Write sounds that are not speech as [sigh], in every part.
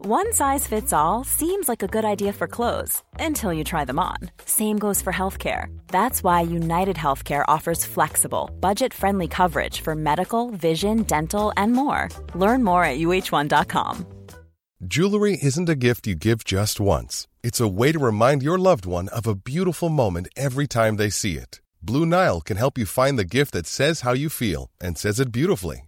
One size fits all seems like a good idea for clothes until you try them on. Same goes for healthcare. That's why United Healthcare offers flexible, budget-friendly coverage for medical, vision, dental, and more. Learn more at uh1.com. Jewelry isn't a gift you give just once. It's a way to remind your loved one of a beautiful moment every time they see it. Blue Nile can help you find the gift that says how you feel and says it beautifully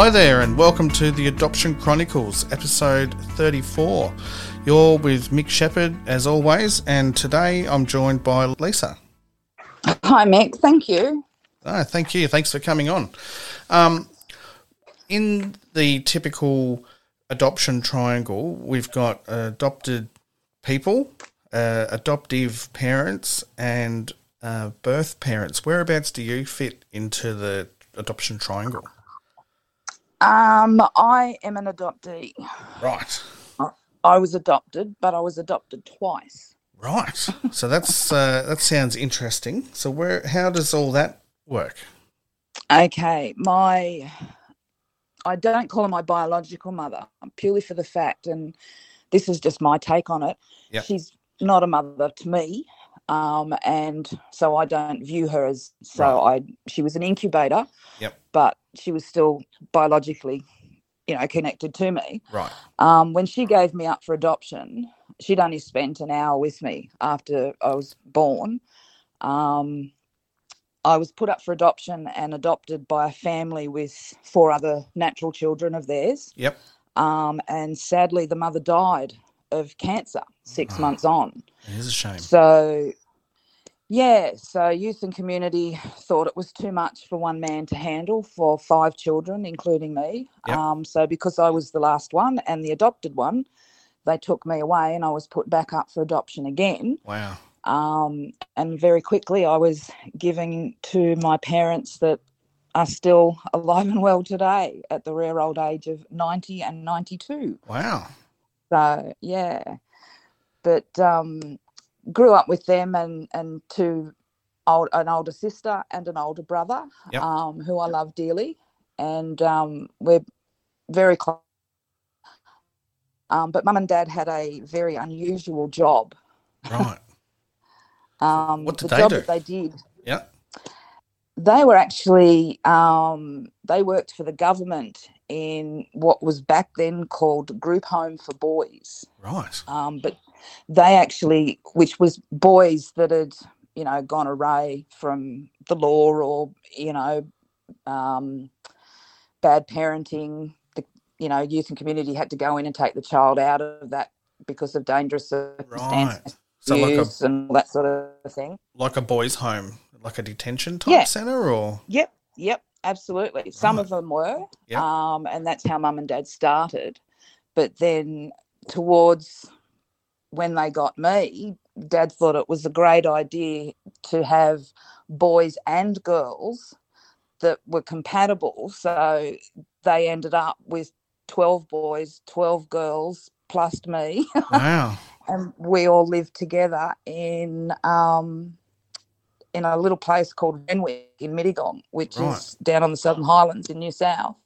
Hello there, and welcome to the Adoption Chronicles, episode 34. You're with Mick Shepherd, as always, and today I'm joined by Lisa. Hi, Mick. Thank you. Oh, thank you. Thanks for coming on. Um, in the typical adoption triangle, we've got adopted people, uh, adoptive parents, and uh, birth parents. Whereabouts do you fit into the adoption triangle? Um, I am an adoptee. Right. I was adopted, but I was adopted twice. Right. So that's uh, that sounds interesting. So where how does all that work? Okay, my I don't call her my biological mother purely for the fact, and this is just my take on it. Yep. She's not a mother to me, um, and so I don't view her as so. I she was an incubator, Yep. but she was still biologically, you know, connected to me. Right. Um, when she gave me up for adoption, she'd only spent an hour with me after I was born. Um, I was put up for adoption and adopted by a family with four other natural children of theirs. Yep. Um, and sadly, the mother died of cancer six months on. It is a shame. So, yeah, so youth and community thought it was too much for one man to handle for five children, including me. Yep. Um, so, because I was the last one and the adopted one, they took me away and I was put back up for adoption again. Wow. Um, and very quickly, I was giving to my parents that are still [laughs] alive and well today at the rare old age of 90 and 92. Wow. So yeah, but um, grew up with them and and two old an older sister and an older brother, Yep. um, who I love dearly, and um, we're very close. Um, but mum and dad had a very unusual job. Right. [laughs] Um, What did the they job do? that they did yeah. they were actually um, they worked for the government in what was back then called group home for boys Right. um, but they actually which was boys that had you know gone away from the law or you know um, bad parenting the you know youth and community had to go in and take the child out of that because of dangerous circumstances Right. So like a and all that sort of thing like a boys' home, like a detention type Yeah. center, or Yep, yep, absolutely. Some of them were, Yep. um, and that's how mum and dad started. But then towards when they got me, dad thought it was a great idea to have boys and girls that were compatible. So they ended up with 12 boys, 12 girls, plus me. [laughs] wow. and we all lived together in um, in a little place called Renwick in Mittagong, which Right. is down on the Southern Highlands in New South.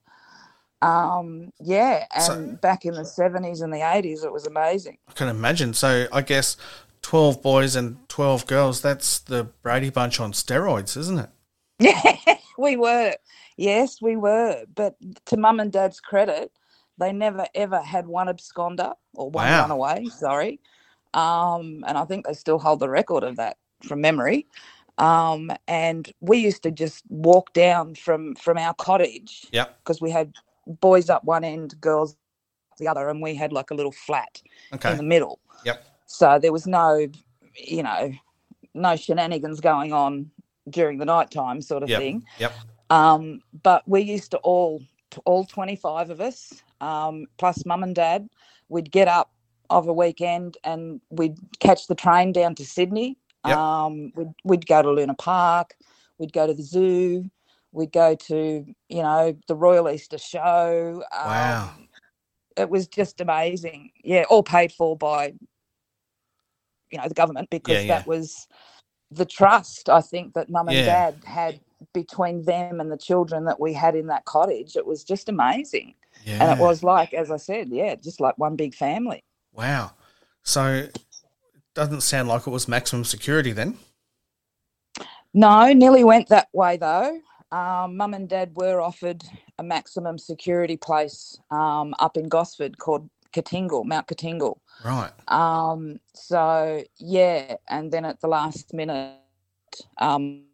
Um, yeah, and So- back in the seventies and the eighties, it was amazing. I can imagine. So I guess twelve boys and twelve girls. That's the Brady Bunch on steroids, isn't it? [laughs] Yeah, we were. Yes, we were. But to mum and dad's credit, they never ever had one absconder or one Wow. runaway. Sorry, um, and I think they still hold the record of that from memory. Um, and we used to just walk down from from our cottage Yeah. because we had boys up one end, girls the other, and we had like a little flat okay. in the middle. Yep. So there was no, you know, no shenanigans going on during the night time sort of Yep. thing. Yep. Um, but we used to all, all 25 of us, um, plus mum and dad, we'd get up of a weekend and we'd catch the train down to Sydney. Yep. Um, we'd, we'd go to Luna Park, we'd go to the zoo, we'd go to, you know, the Royal Easter Show. Um, Wow. It was just amazing. Yeah, all paid for by, you know, the government because Yeah, yeah. that was the trust I think that mum and Yeah. dad had between them and the children that we had in that cottage. It was just amazing. Yeah. And it was like, as I said, yeah, just like one big family. Wow. So doesn't sound like it was maximum security then. No, nearly went that way though. Um, mum and dad were offered a maximum security place um, up in Gosford called Katingle, Mount Katingle. Right. Um, so yeah, and then at the last minute, um,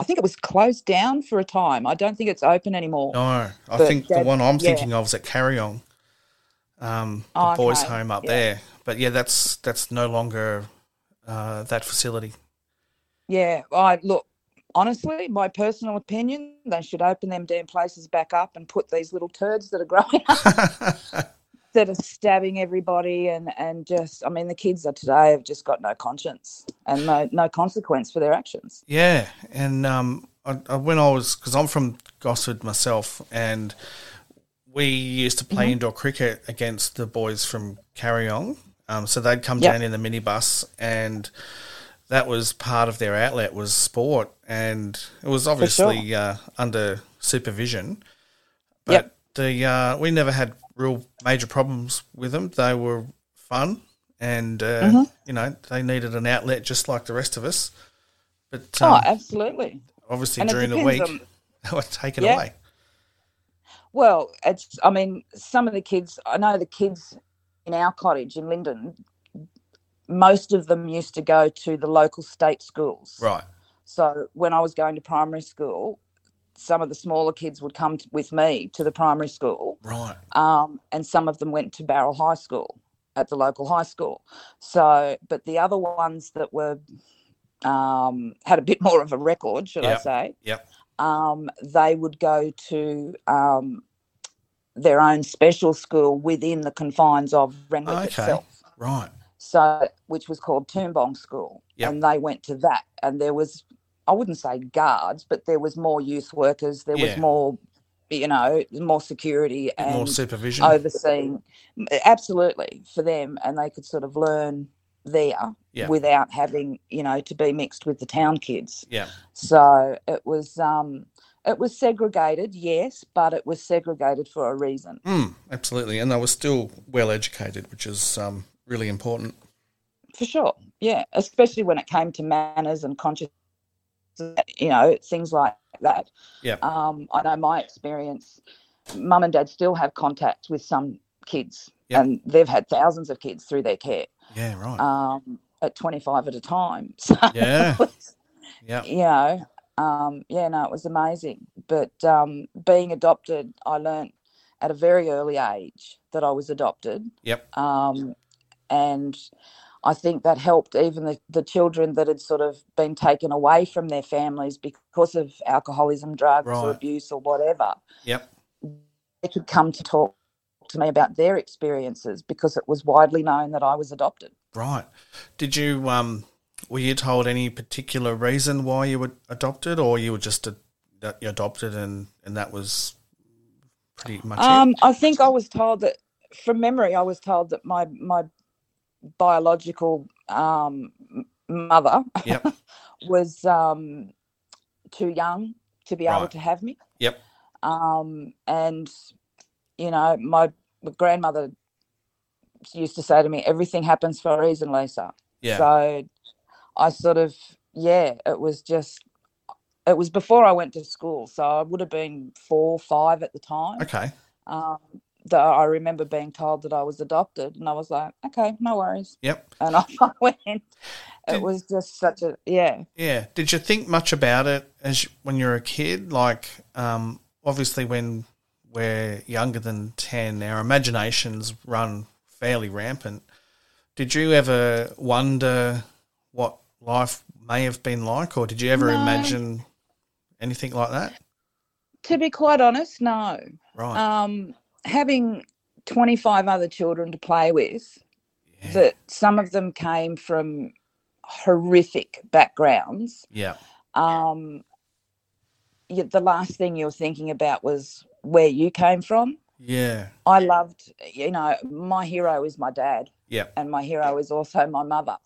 I think it was closed down for a time. I don't think it's open anymore. No, I But think the one I'm yeah. thinking of is at Kariong, um, the Oh, boys' okay. home up Yeah. there. But yeah, that's that's no longer uh, that facility. Yeah, I look honestly, my personal opinion, they should open them damn places back up and put these little turds that are growing up [laughs] that are stabbing everybody and and just I mean the kids of today have just got no conscience and no no consequence for their actions. Yeah, and um, I, I, when I was because I'm from Gosford myself, and we used to Mm-hmm. play indoor cricket against the boys from Kariong. Um, so they'd come Yep. down in the minibus, and that was part of their outlet was sport, and it was obviously uh, under supervision. But Yep. the uh, we never had real major problems with them. They were fun, and uh, Mm-hmm. you know they needed an outlet just like the rest of us. But oh, um, absolutely. obviously and during the week on- [laughs] they were taken Yeah. away. Well, it's I mean some of the kids I know the kids in our cottage in Lyndon most of them used to go to the local state schools. Right. So when I was going to primary school, some of the smaller kids would come t- with me to the primary school, Right. um, and some of them went to Bowral High School at the local high school. So, but the other ones that were um, had a bit more of a record, should I say? Yep. Um, they would go to um, their own special school within the confines of Renwick Okay. itself Right. so which was called Toombong School, Yep. and they went to that, and there was, I wouldn't say guards, but there was more youth workers, there Yeah. was more, you know, more security and more supervision. overseeing, absolutely for them, and they could sort of learn there Yeah. without having, you know, to be mixed with the town kids. yeah. So it was, um, it was segregated, yes, but it was segregated for a reason. Mm, absolutely. And they were still well educated, which is um, really important. for sure yeah especially when it came to manners and conscious you know things like that Yeah. um i know my experience mum and dad still have contact with some kids Yep. and they've had thousands of kids through their care Yeah. Right. um at 25 at a time [laughs] so Yeah. yeah. you know um yeah no it was amazing but um being adopted i learnt at a very early age that i was adopted Yep. um, and I think that helped even the, the children that had sort of been taken away from their families because of alcoholism, drugs, or abuse, or whatever. Yep. They could come to talk to me about their experiences because it was widely known that I was adopted. Right. Did you um were you told any particular reason why you were adopted, or you were just a, that you adopted and and that was pretty much it? Um, I think I was told that, from memory, I was told that my my biological um, mother Yep. [laughs] was um, too young to be able to have me. Yep. Um, and you know, my, my grandmother used to say to me, "Everything happens for a reason, Lisa." Yeah. So I sort of, yeah, it was just it was before I went to school, so I would have been four, five at the time. Okay. Um, that I remember being told that I was adopted, and I was like, okay, no worries. Yep. And [laughs] off I went. It Did- was just such a yeah. Yeah. Did you think much about it as you, when you were a kid? Like, um, obviously, when we're younger than ten, our imaginations run fairly rampant. Did you ever wonder what life may have been like, or did you ever No. imagine anything like that? To be quite honest, no. Right. Um, having twenty five other children to play with, yeah. that some of them came from horrific backgrounds. yeah. Um, you, the last thing you're thinking about was where you came from. Yeah. I loved, you know, my hero is my dad, Yeah. and my hero is also my mother.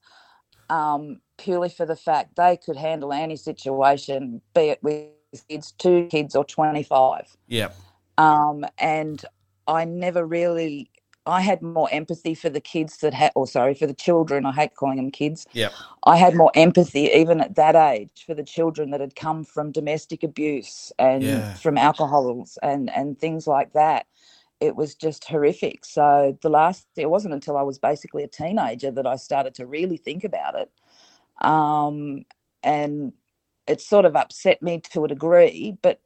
Um, purely for the fact they could handle any situation, be it with kids, two kids, or 25. Yeah. Um, and I never really, I had more empathy for the kids that had, or sorry, for the children. I hate calling them kids. Yeah. I had more empathy even at that age for the children that had come from domestic abuse and Yeah. from alcohols and and things like that. It was just horrific. So the last it wasn't until I was basically a teenager that I started to really think about it. Um, and it sort of upset me to a degree, but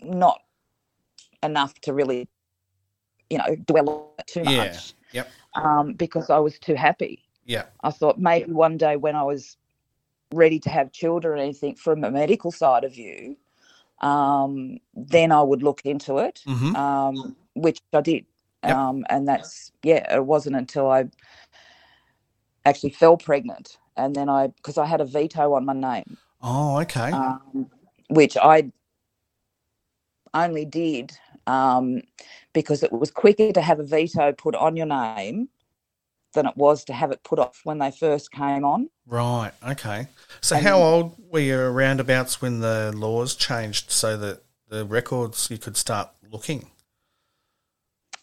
not enough to really, you know, dwell on it too Yeah. much. Yep. Um, because I was too happy. Yeah. I thought maybe one day when I was ready to have children or anything from a medical side of view, um, then I would look into it, Mm-hmm. um, which I did. Yep. Um, and that's, yeah, it wasn't until I actually fell pregnant. And then I, because I had a veto on my name, Oh, okay. um, which I only did um, because it was quicker to have a veto put on your name than it was to have it put off when they first came on. right. Okay. So, and- how old were you roundabouts when the laws changed so that the records you could start looking?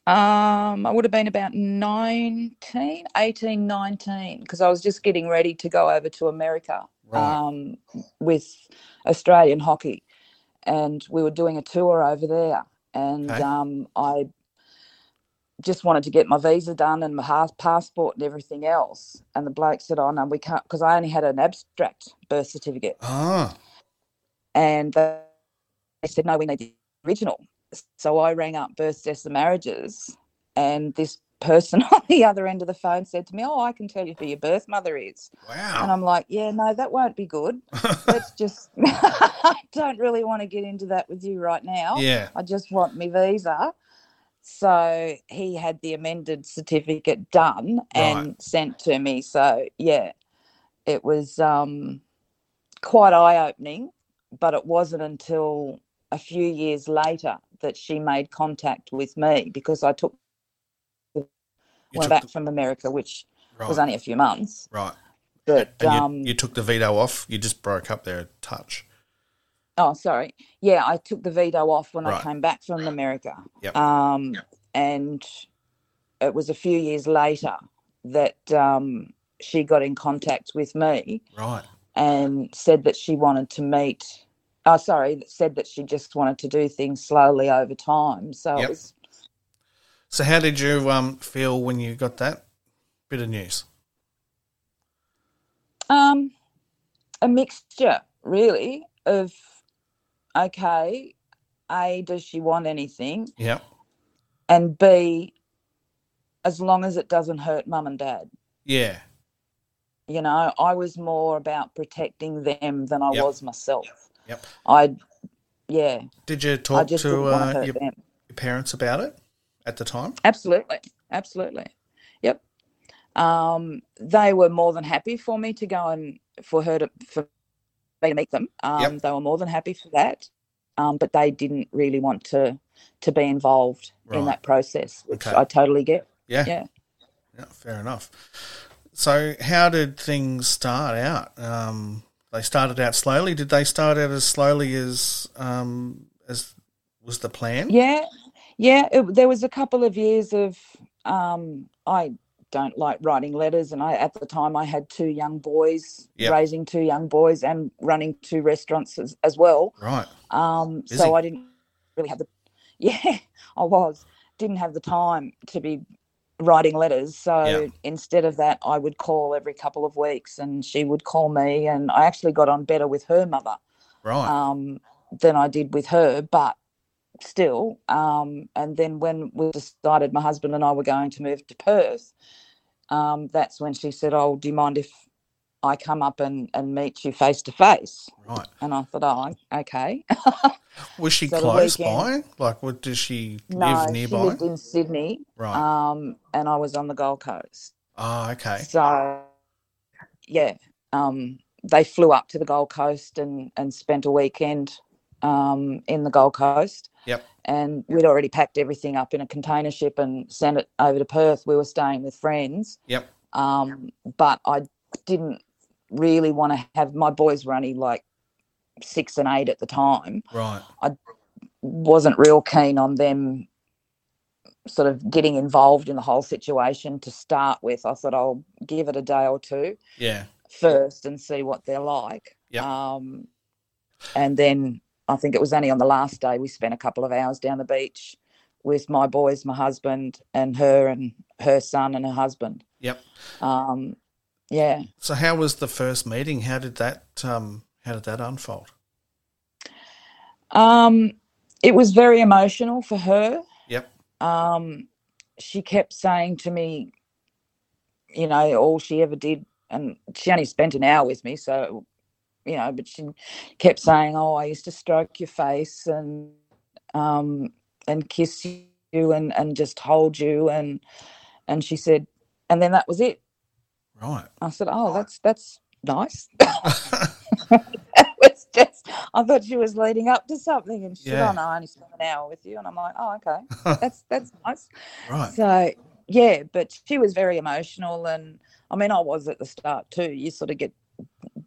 Um, I would have been about 19, 18, 19, because I was just getting ready to go over to America Right. um, with Australian hockey. And we were doing a tour over there. And Okay. um, I just wanted to get my visa done and my passport and everything else. And the bloke said, Oh, no, we can't, because I only had an abstract birth certificate. Ah, And they said, no, we need the original. So I rang up Births, Deaths and Marriages, and this person [laughs] on the other end of the phone said to me, Oh, I can tell you who your birth mother is. Wow. And. I'm like, Yeah, no, that won't be good. [laughs] Let's just, [laughs] I don't really want to get into that with you right now. yeah. I just want my visa. So he had the amended certificate done and sent to me. So yeah, it was um, quite eye opening, but it wasn't until a few years later that she made contact with me because I took You went took back the- from America, which right. was only a few months. right. But you, um, you took the veto off. You just broke up there a touch. Oh, sorry. Yeah, I took the veto off when Right. I came back from America. Yep. Um, and it was a few years later that um, she got in contact with me Right. and said that she wanted to meet. Oh, sorry, that said that she just wanted to do things slowly over time. So Yep. it was So, how did you um, feel when you got that bit of news? um, a mixture, really, of okay, A, does she want anything? Yeah. And B, as long as it doesn't hurt mum and dad. Yeah. you know i was more about protecting them than i Yep. was myself Yep. i yeah Did you talk to uh, your, your parents about it at the time? absolutely absolutely yep um they were more than happy for me to go and for her to for to meet them um Yep. they were more than happy for that um but they didn't really want to to be involved Right. in that process which Okay. i totally get Yeah. yeah Yeah, fair enough. So, how did things start out? Um, they started out slowly. Did they start out as slowly as um, as was the plan? Yeah, yeah. It, there was a couple of years of um, I don't like writing letters. And I, at the time, I had two young boys, Yep. raising two young boys, and running two restaurants as, as well. Right. Um, Busy. so I didn't really have the, [laughs] yeah, I was didn't have the time to be writing letters. So Yeah. instead of that, I would call every couple of weeks, and she would call me, and I actually got on better with her mother Right. um, than I did with her, but still. Um, and then when we decided my husband and I were going to move to Perth, um, that's when she said, "Oh, do you mind if I come up and, and meet you face to face?" right. And I thought, "Oh, okay." [laughs] Was she So close weekend- by? Like, what does she no, live she nearby? lived in Sydney, right. um, and I was on the Gold Coast. oh, okay. So, yeah, um, they flew up to the Gold Coast and, and spent a weekend um, in the Gold Coast. Yep. And we'd already packed everything up in a container ship and sent it over to Perth. We were staying with friends, Yep. um, but I didn't really want to have my boys were only like six and eight at the time. Right. I wasn't real keen on them sort of getting involved in the whole situation to start with. I thought I'll give it a day or two Yeah. first and see what they're like. Yep. Um, and then I think it was only on the last day we spent a couple of hours down the beach with my boys, my husband, and her, and her son and her husband. Yep. Um, yeah. So, how was the first meeting? How did that um How did that unfold? Um, it was very emotional for her. Yep. um, she kept saying to me, you know, all she ever did, and she only spent an hour with me, so, you know, but she kept saying, oh, I used to stroke your face and um, and kiss you and and just hold you, and and she said, and then that was it. Right. I said, oh, that's that's nice. [laughs] [laughs] it was just, I thought she was leading up to something, and she Yeah. said, oh no, I only spent an hour with you, and I'm like, oh, okay, [laughs] that's that's nice. right. So yeah, but she was very emotional, and I mean, I was at the start too. You sort of get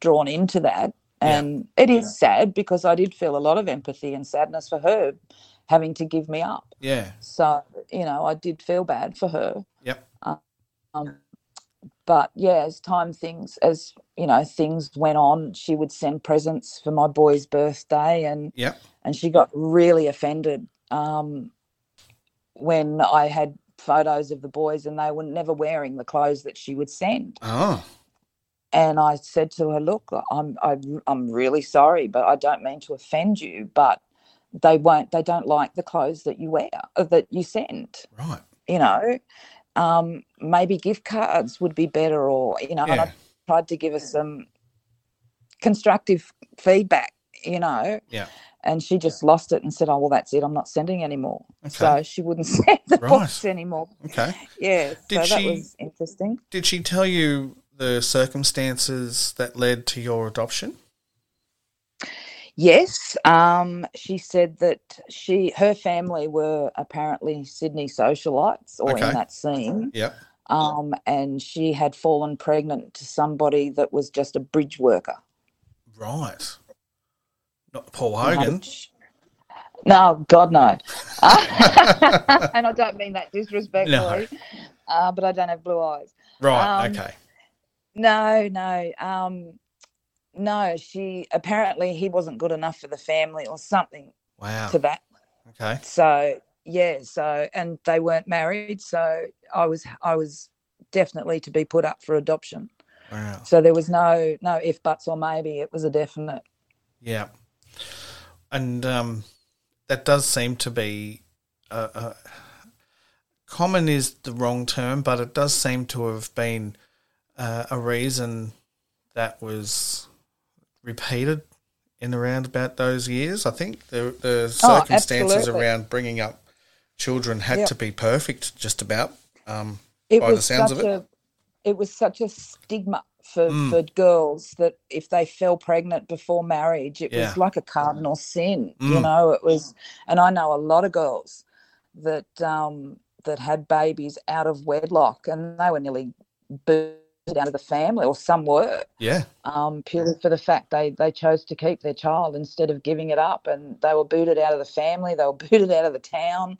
drawn into that, Yeah. and it is sad because I did feel a lot of empathy and sadness for her having to give me up. Yeah. So you know, I did feel bad for her. Yep. Um, but yeah, as time things as you know things went on, she would send presents for my boy's birthday, and Yep. and she got really offended um, when I had photos of the boys and they were never wearing the clothes that she would send. Oh. And I said to her, "Look, I'm I, I'm really sorry, but I don't mean to offend you, but they won't they don't like the clothes that you wear uh, that you send. Right. You know, um, maybe gift cards would be better, or you know." And Yeah. I tried to give her some constructive feedback. You know, Yeah. and she just lost it and said, "Oh well, that's it. I'm not sending anymore." Okay. So she wouldn't [laughs] send the Right. books anymore. Okay. Yeah, Did so that she- was interesting. Did she tell you the circumstances that led to your adoption? Yes, um, she said that she her family were apparently Sydney socialites or Okay. in that scene, Yep. um, and she had fallen pregnant to somebody that was just a bridge worker. Right. Not Paul who had a Hogan. No, God no. [laughs] [laughs] and I don't mean that disrespectfully, uh, but I don't have blue eyes. Right. Um, okay. No, no. Um, no, she apparently he wasn't good enough for the family or something Wow. to that. Okay. So yeah, so and they weren't married, so I was I was definitely to be put up for adoption. Wow. So there was no no if buts or maybe. It was a definite. Yeah. And um, that does seem to be uh, uh, common is the wrong term, but it does seem to have been uh, a reason that was repeated in around about those years. I think the the circumstances Oh, around bringing up children had Yep. to be perfect, just about. Um, It By the sounds such of it. a it was such a stigma for, Mm. for girls that if they fell pregnant before marriage, it Yeah. was like a cardinal sin. You Mm. know, it was, and I know a lot of girls that um, that had babies out of wedlock, and they were nearly booted out of the family, or some were, yeah, um, purely for the fact they they chose to keep their child instead of giving it up, and they were booted out of the family, they were [laughs] booted out of the town.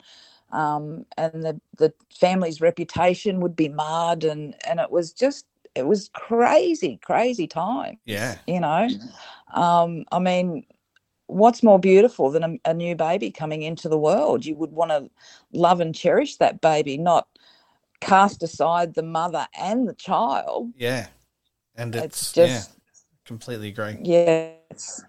um, and the the family's reputation would be marred, and and it was just it was crazy, crazy time. Yeah. You know, um, I mean, what's more beautiful than a, a new baby coming into the world? You would want to love and cherish that baby, not cast aside the mother and the child. Yeah. And it's, It's just- yeah, completely agree. Yeah, it's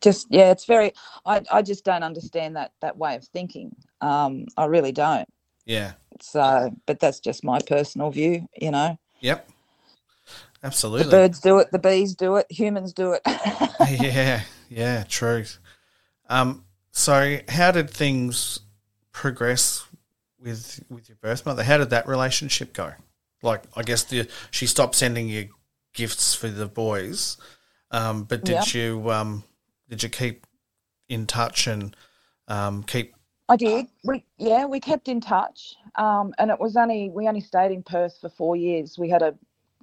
just yeah, it's very. I I just don't understand that that way of thinking. Um, I really don't. Yeah. So, but that's just my personal view. You know, Yep. the Absolutely. birds do it, the bees do it, humans do it. [laughs] yeah, yeah, true. Um, so how did things progress with with your birth mother? How did that relationship go? Like, I guess the she stopped sending you gifts for the boys, um, but did Yeah. you um, did you keep in touch and um, keep? I did. We yeah, we kept in touch. Um, and it was only we only stayed in Perth for four years. We had a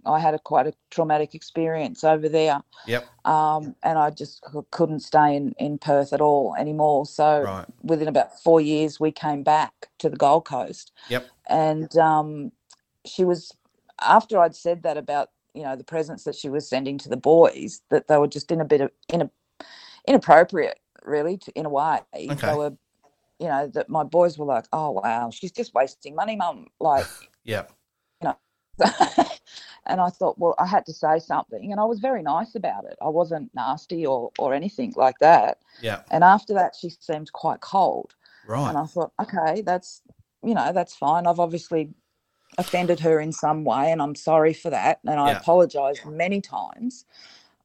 I had a quite a traumatic experience over there. Yep, Um, and I just couldn't stay in, in Perth at all anymore. So right. within about four years we came back to the Gold Coast. Yep. And um she was after I'd said that about, you know, the presents that she was sending to the boys, that they were just in a bit of in a inappropriate, really, to, in a way. Okay. They were you know, that my boys were like, Oh wow, she's just wasting money, mum. Like [laughs] Yep. [laughs] and I thought, well, I had to say something, and I was very nice about it. I wasn't nasty or or anything like that. Yeah. And after that, she seemed quite cold, Right. and I thought, okay, that's you know, that's fine. I've obviously offended her in some way, and I'm sorry for that, and I Yeah. apologized many times.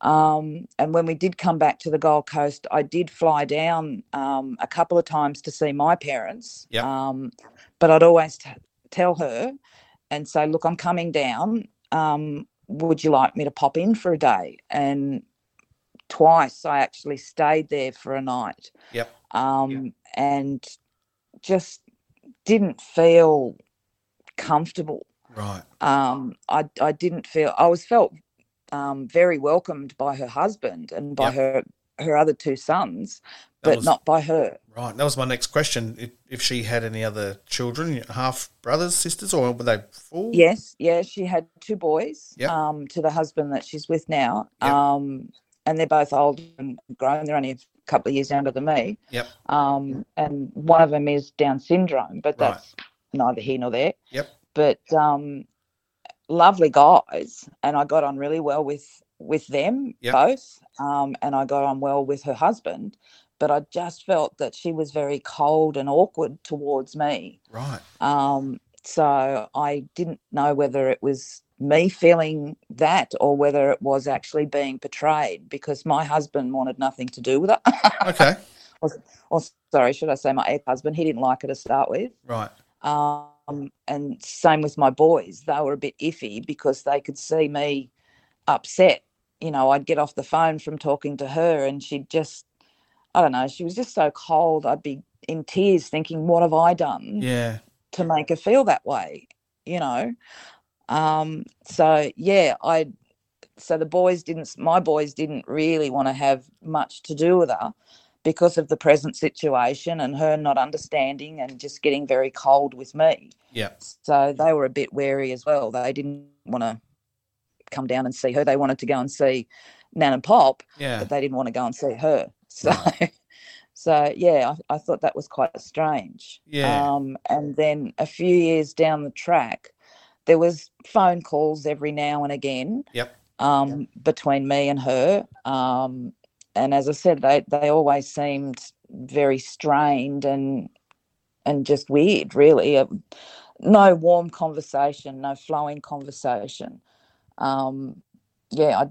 Um, and when we did come back to the Gold Coast, I did fly down um, a couple of times to see my parents. Yep. Um, but I'd always t- tell her and say, "Look, I'm coming down. Um, would you like me to pop in for a day?" And twice I actually stayed there for a night. Yep. Um, and just didn't feel comfortable. Right. Um, I I didn't feel I was felt um, very welcomed by her husband and by Yep. her her other two sons, but was- not by her. Right. That was my next question. If, if she had any other children, half brothers, sisters, or were they full? Yes, yeah, she had two boys. Yep. Um, to the husband that she's with now. Yep. Um, and they're both old and grown. They're only a couple of years younger than me. Yep. Um, and one of them is Down syndrome, but Right. that's neither here nor there. Yep. But um, lovely guys, and I got on really well with with them Yep. both. Um, and I got on well with her husband, but I just felt that she was very cold and awkward towards me. Right. Um, so I didn't know whether it was me feeling that or whether it was actually being portrayed because my husband wanted nothing to do with it. Okay. [laughs] or sorry, should I say my ex-husband? He didn't like her to start with. Right. Um, and same with my boys. They were a bit iffy because they could see me upset. You know, I'd get off the phone from talking to her and she'd just, I don't know, she was just so cold. I'd be in tears thinking, what have I done? Yeah. to make her feel that way, you know. Um, so yeah, I so the boys didn't my boys didn't really want to have much to do with her because of the present situation and her not understanding and just getting very cold with me. Yeah. So they were a bit wary as well. They didn't want to come down and see her. They wanted to go and see Nan and Pop, Yeah. but they didn't want to go and see her. So, [laughs] so yeah, I, I thought that was quite strange. Yeah. Um, and then a few years down the track, there was phone calls every now and again. Yep. Um, between me and her. Um, and as I said, they they always seemed very strained and and just weird, really. Uh, no warm conversation, no flowing conversation. Um, yeah, I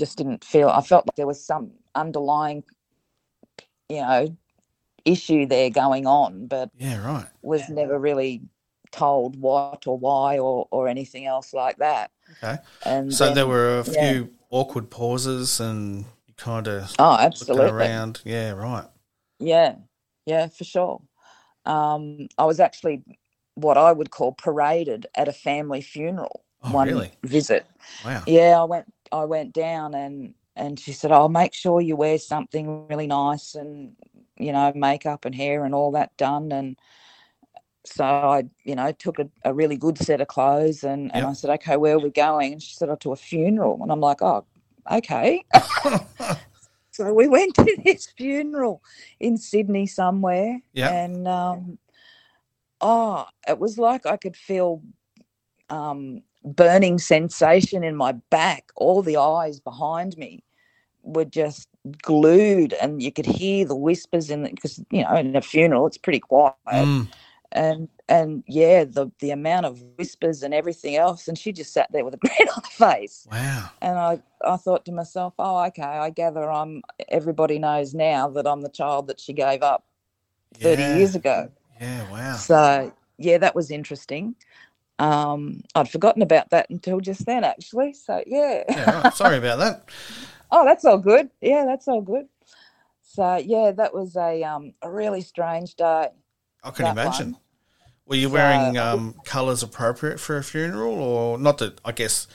just didn't feel. I felt like there was some underlying, you know, issue there going on, but Yeah. Right. was never really told what or why or or anything else like that. Okay. And So there were a few yeah. awkward pauses and you kind of oh, absolutely, around. Yeah. Right. yeah, yeah, for sure. Um, I was actually what I would call paraded at a family funeral. Oh, one really? visit. Wow. Yeah, I went I went down and and she said, "I'll make sure you wear something really nice and you know, makeup and hair and all that done." And so I, you know, took a, a really good set of clothes and, and I said, okay, where are we going? And she said, oh, to a funeral. And I'm like, oh, okay. [laughs] so we went to this funeral in Sydney somewhere. Yep. And, um, oh, it was like I could feel um, burning sensation in my back. All the eyes behind me were just glued and you could hear the whispers in because you know in a funeral it's pretty quiet Mm, and and yeah the the amount of whispers and everything else and she just sat there with a [laughs] grin on her face wow. and i i thought to myself oh okay i gather i'm everybody knows now that i'm the child that she gave up 30 Yeah. years ago Yeah, wow. so yeah that was interesting um i'd forgotten about that until just then actually so yeah Yeah, right. [laughs] Sorry about that. oh that's all good yeah that's all good so yeah that was a um a really strange day I can imagine. one. Were you So- wearing um, colours appropriate for a funeral, or not? That I guess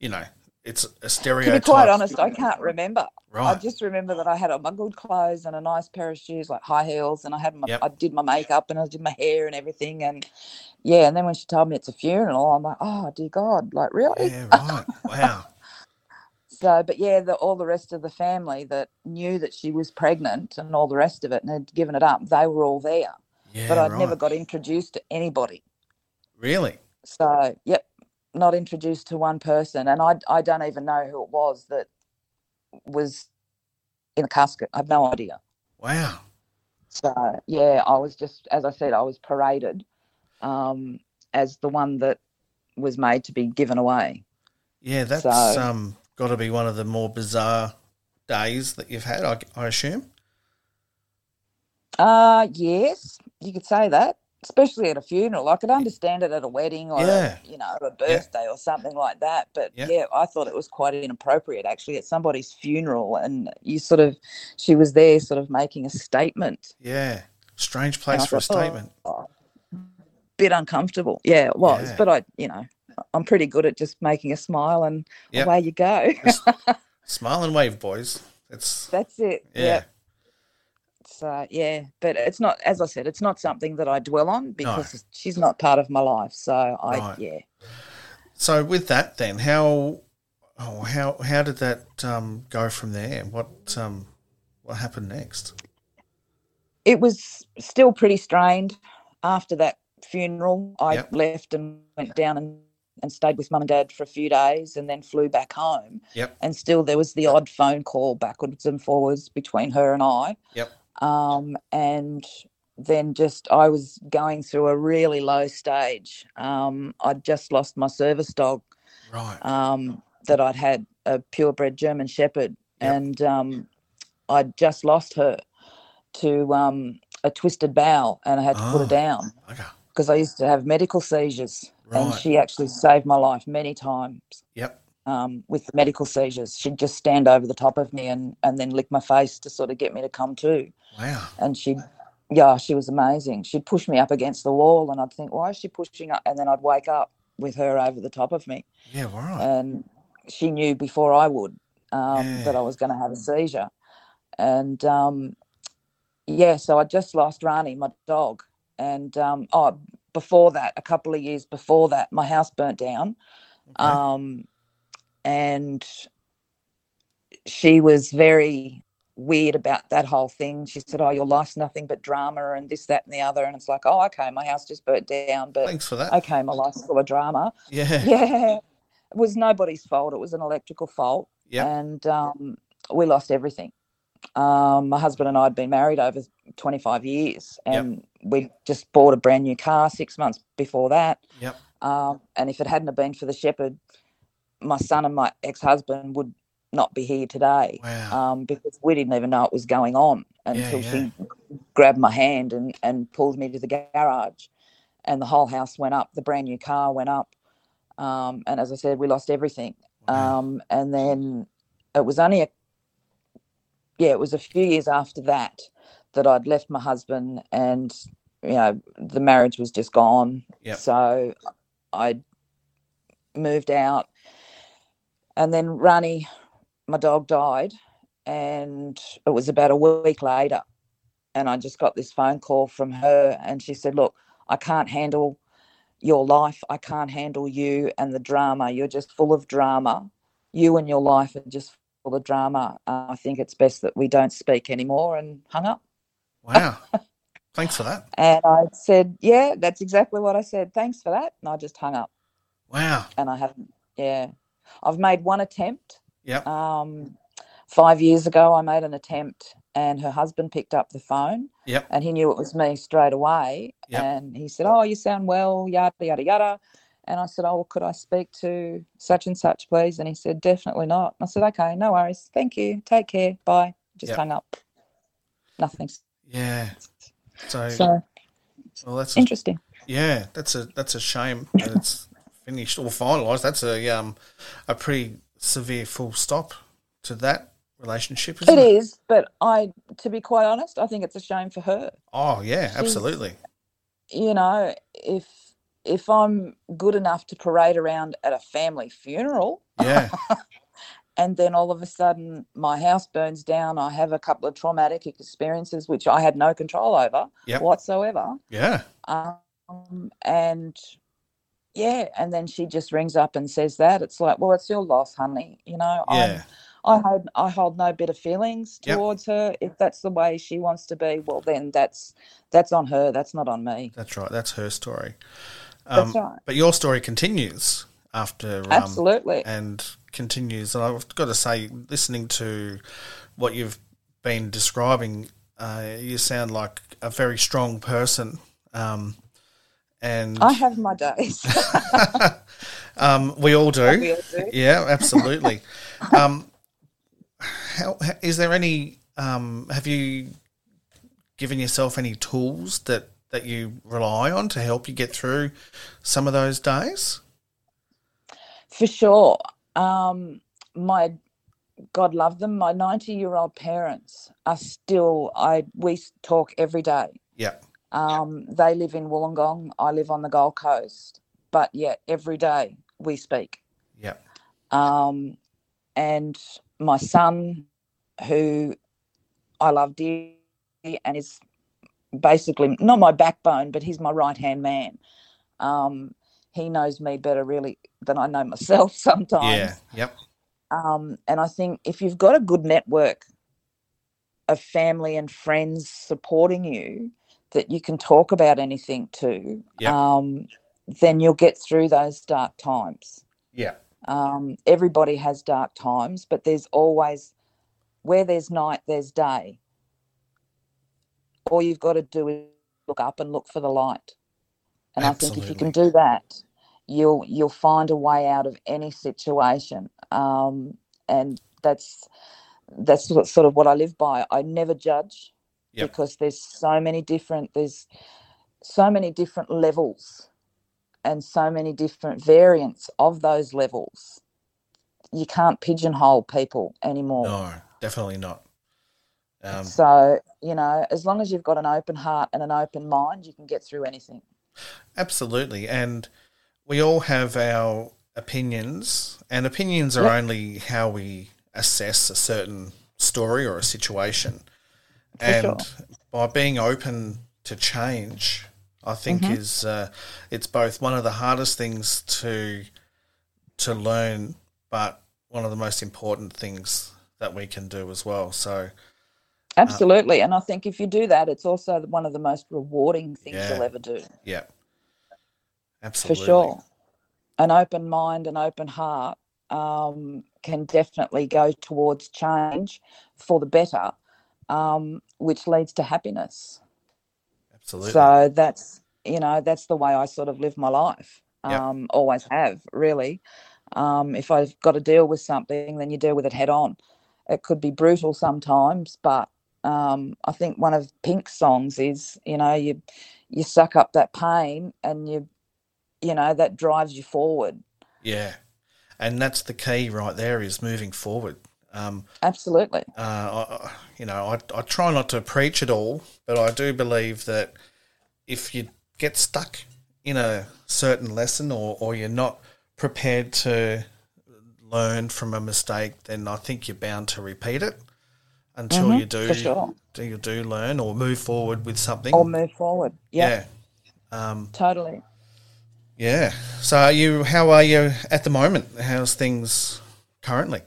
you know it's a stereo. To be quite honest, I can't remember. Right. I just remember that I had on my good clothes and a nice pair of shoes, like high heels, and I had my, Yep. I did my makeup and I did my hair and everything, and yeah. And then when she told me it's a funeral, I'm like, oh dear God, like really? Yeah, right. Wow. [laughs] So, but yeah, the, all the rest of the family that knew that she was pregnant and all the rest of it and had given it up, they were all there, Yeah, but I'd right. never got introduced to anybody. Really? So, yep, not introduced to one person, and I I don't even know who it was that was in a casket. I have no idea. Wow. So yeah, I was just as I said, I was paraded um, as the one that was made to be given away. Yeah, that's So- um got to be one of the more bizarre days that you've had. I, I assume. Uh yes, you could say that. Especially at a funeral, I could understand it at a wedding or Yeah. a, you know a birthday or something like that. But Yeah. yeah, I thought it was quite inappropriate actually at somebody's funeral, and you sort of she was there, sort of making a statement. Yeah. Strange place for a thought, oh, statement. oh, bit uncomfortable. Yeah, it was. Yeah. But I, you know, I'm pretty good at just making a smile and Yep. away you go. [laughs] Smile and wave, boys. It's That's it. yeah. Yeah. So yeah, but it's not, as I said, it's not something that I dwell on because she's not part of my life. So I, Right. yeah. So with that, then how oh how how did that um, go from there? What um what happened next? It was still pretty strained after that funeral. I Yep. left and went down and, and stayed with mum and dad for a few days and then flew back home. Yep. And still there was the odd phone call backwards and forwards between her and I. Yep. Um, and then just I was going through a really low stage. Um, I'd just lost my service dog Right. um, that I'd had, a purebred German Shepherd, Yep. and um, I'd just lost her to um, a twisted bowel, and I had to put Oh. her down okay. because I used to have medical seizures, and she actually saved my life many times Yep. Um, with the medical seizures. She'd just stand over the top of me and, and then lick my face to sort of get me to come to Wow. and she'd yeah she was amazing she'd push me up against the wall and i'd think why is she pushing up and then i'd wake up with her over the top of me Yeah. Right. and she knew before i would um, that i was going to have a seizure and um, yeah so i just lost rani my dog and um, oh before that a couple of years before that my house burnt down Okay. um, and she was very weird about that whole thing. She said, "Oh, your life's nothing but drama and this, that, and the other." And it's like, "Oh, okay, my house just burnt down, but Thanks for that. okay, my life's full of drama." Yeah. [laughs] Yeah, it was nobody's fault. It was an electrical fault, Yep. and um, we lost everything. Um, my husband and I had been married over 25 years, Yep. and we just bought a brand new car six months before that. Yep. Um, and if it hadn't have been for the shepherd, my son and my ex-husband would not be here today Wow. um, because we didn't even know it was going on until yeah. she grabbed my hand and, and pulled me to the garage. And the whole house went up. The brand new car went up. Um, and as I said, we lost everything. Wow. Um, and then it was only a, yeah, it was a few years after that that I'd left my husband and, you know, the marriage was just gone. Yep. So I moved out. And then Rani, my dog, died. And it was about a week later. And I just got this phone call from her. And she said, Look, I can't handle your life. I can't handle you and the drama. You're just full of drama. You and your life are just full of drama. Uh, I think it's best that we don't speak anymore and hung up. Wow. [laughs] Thanks for that. And I said, Yeah, that's exactly what I said. Thanks for that. And I just hung up. Wow. And I haven't, yeah. I've made one attempt. Yeah. Um, five years ago, I made an attempt and her husband picked up the phone Yep. and he knew it was me straight away. Yep. And he said, Oh, you sound well, yada, yada, yada. And I said, Oh, well, could I speak to such and such, please? And he said, Definitely not. I said, Okay, no worries. Thank you. Take care. Bye. Just Yep. hung up. Nothing. Yeah. So, So well, that's a, interesting. yeah, that's a that's a shame that it's finished or finalised. That's a um a pretty severe full stop to that relationship, isn't It it? is, but I, to be quite honest, I think it's a shame for her. Oh yeah, absolutely. you know, if if I'm good enough to parade around at a family funeral Yeah. [laughs] and then all of a sudden my house burns down, I have a couple of traumatic experiences which I had no control over Yep. whatsoever. Yeah. Um, and yeah, and then she just rings up and says that. It's like, well, it's your loss, honey. You know, Yeah. I'm, I hold I hold no bitter feelings Yep. towards her. If that's the way she wants to be, well, then that's that's on her. That's not on me. That's right. That's her story. Um, That's right. But your story continues after um, Absolutely. and continues. And I've got to say, listening to what you've been describing, uh, you sound like a very strong person. Um, and I have my days. [laughs] um, we all do. We all do. Yeah, absolutely. [laughs] um, how, is there any? Um, have you given yourself any tools that that you rely on to help you get through some of those days? For sure. Um, my God love them. My 90 year old parents are still, I we talk every day. Yeah, Um, they live in Wollongong. I live on the Gold Coast. But yet every day we speak. yeah, Um, and my son, who I love dearly and is basically not my backbone, but he's my right hand man. Um, he knows me better really than I know myself [laughs] sometimes. yeah, yep, Um, and I think if you've got a good network of family and friends supporting you that you can talk about anything to, Yep. um, then you'll get through those dark times. yeah, Um, everybody has dark times, but there's always where there's night, there's day. All you've got to do is look up and look for the light. And I think if you can do that, you'll you'll find a way out of any situation. Um, and that's that's sort of what I live by. I never judge Yep. because there's so many different there's so many different levels and so many different variants of those levels. You can't pigeonhole people anymore. no, definitely not. Um, so, you know, as long as you've got an open heart and an open mind, you can get through anything. Absolutely. And we all have our opinions, and opinions are Yep. only how we assess a certain story or a situation. And sure. by being open to change, I think Mm-hmm. is uh, it's both one of the hardest things to to learn, but one of the most important things that we can do as well. So Absolutely. and I think if you do that, it's also one of the most rewarding things Yeah. you'll ever do. yeah, Absolutely. For sure. An open mind, an open heart um, can definitely go towards change for the better, um, which leads to happiness. absolutely. So that's you know that's the way I sort of live my life. Yep. Um, always have really. Um, if I've got to deal with something, then you deal with it head on. It could be brutal sometimes, but um, I think one of Pink's songs is you know you you suck up that pain and you you know that drives you forward. Yeah, and that's the key right there is moving forward. Um, Absolutely. uh, I, you know, I, I try not to preach at all, but I do believe that if you get stuck in a certain lesson or, or you're not prepared to learn from a mistake, then I think you're bound to repeat it until you do Mm-hmm, sure. do you do learn or move forward with something. Or move forward. yeah, Yeah. Um, totally. yeah. So are you? How are you at the moment? How's things currently?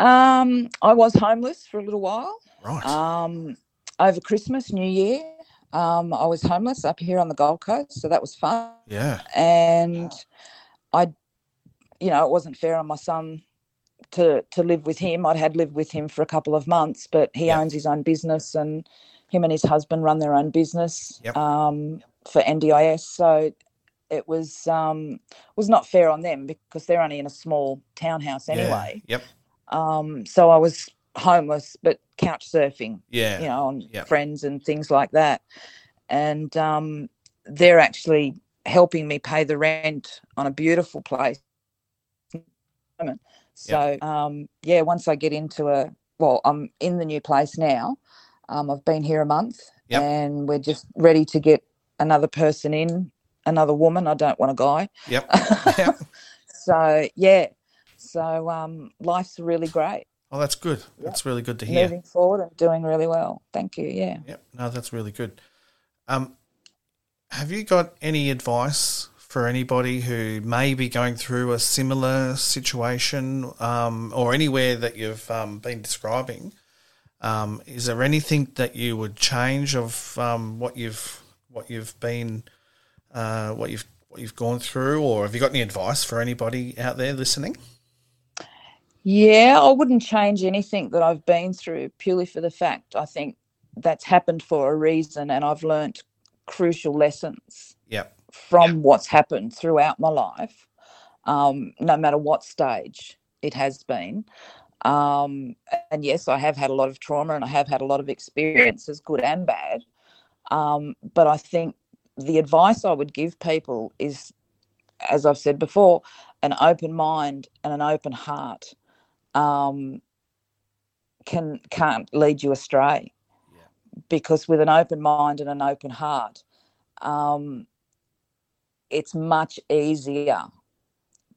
Um, I was homeless for a little while. Right. Um, over Christmas, New Year, um, I was homeless up here on the Gold Coast, so that was fun. yeah. And I, you know, it wasn't fair on my son to to live with him. I'd had lived with him for a couple of months, but he Yeah. owns his own business, and him and his husband run their own business Yep. um, for NDIS. So it was um, was not fair on them because they're only in a small townhouse Yeah. anyway. Yep. Um, so I was homeless, but couch surfing, Yeah. you know, on Yep. friends and things like that. And um, they're actually helping me pay the rent on a beautiful place. So um, yeah, once I get into a well, I'm in the new place now. Um, I've been here a month, Yep. and we're just ready to get another person in, another woman. I don't want a guy. Yep. [laughs] [laughs] yep. so yeah, so um, life's really great. Oh, that's good. That's really good to hear. Moving forward and doing really well. Thank you. Yeah. Yep. No, that's really good. Um, have you got any advice for anybody who may be going through a similar situation um, or anywhere that you've um, been describing? Um, is there anything that you would change of um, what you've what you've been uh, what you've what you've gone through, or have you got any advice for anybody out there listening? Yeah, I wouldn't change anything that I've been through purely for the fact I think that's happened for a reason and I've learnt crucial lessons Yep. from what's happened throughout my life, um, no matter what stage it has been. Um, and yes, I have had a lot of trauma and I have had a lot of experiences, good and bad. Um, but I think the advice I would give people is, as I've said before, an open mind and an open heart um, can can't lead you astray. Because with an open mind and an open heart, um, it's much easier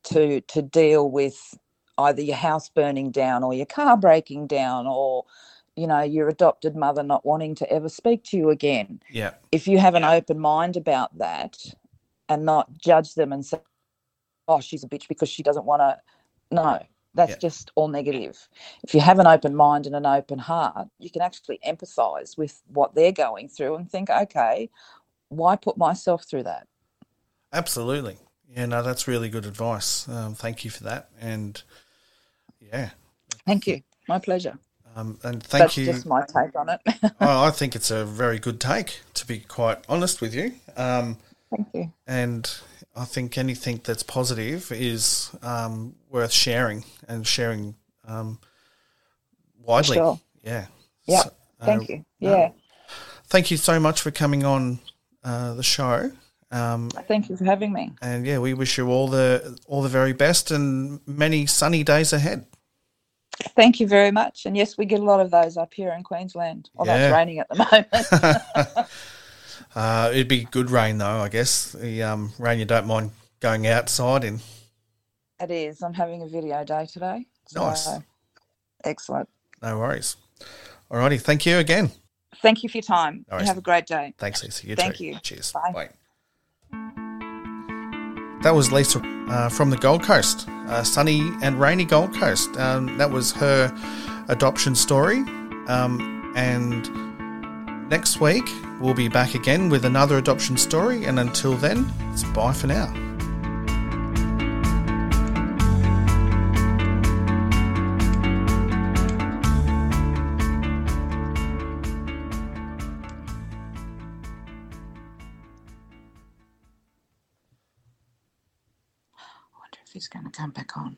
to to deal with either your house burning down or your car breaking down or you know your adopted mother not wanting to ever speak to you again Yeah. if you have an open mind about that and not judge them and say oh she's a bitch because she doesn't want to no that's Yeah. just all negative if you have an open mind and an open heart you can actually empathize with what they're going through and think okay why put myself through that Absolutely. Yeah, no, that's really good advice. Um, thank you for that. And yeah, thank you my pleasure um, and thank that's you. That's just my take on it [laughs] oh, I think it's a very good take, to be quite honest with you. Um, thank you and I think anything that's positive is um, worth sharing and sharing um, widely. Sure. Yeah. yeah So, thank uh, you yeah Thank you so much for coming on uh, the show. Um, thank you for having me and yeah, we wish you all the all the very best and many sunny days ahead. Thank you very much. And yes, we get a lot of those up here in Queensland. Although Yeah. it's raining at the moment. [laughs] [laughs] Uh, it'd be good rain though, I guess. The um, rain you don't mind going outside in. it is. I'm having a video day today. Nice. Excellent. No worries. Alrighty, thank you again. Thank you for your time. No You have a great day. Thanks, Lisa. You Thank too. you. Cheers. Bye. That was Lisa uh, from the Gold Coast, uh, sunny and rainy Gold Coast. Um, that was her adoption story. Um, and next week, we'll be back again with another adoption story. And until then, it's bye for now. I wonder if he's going to come back on.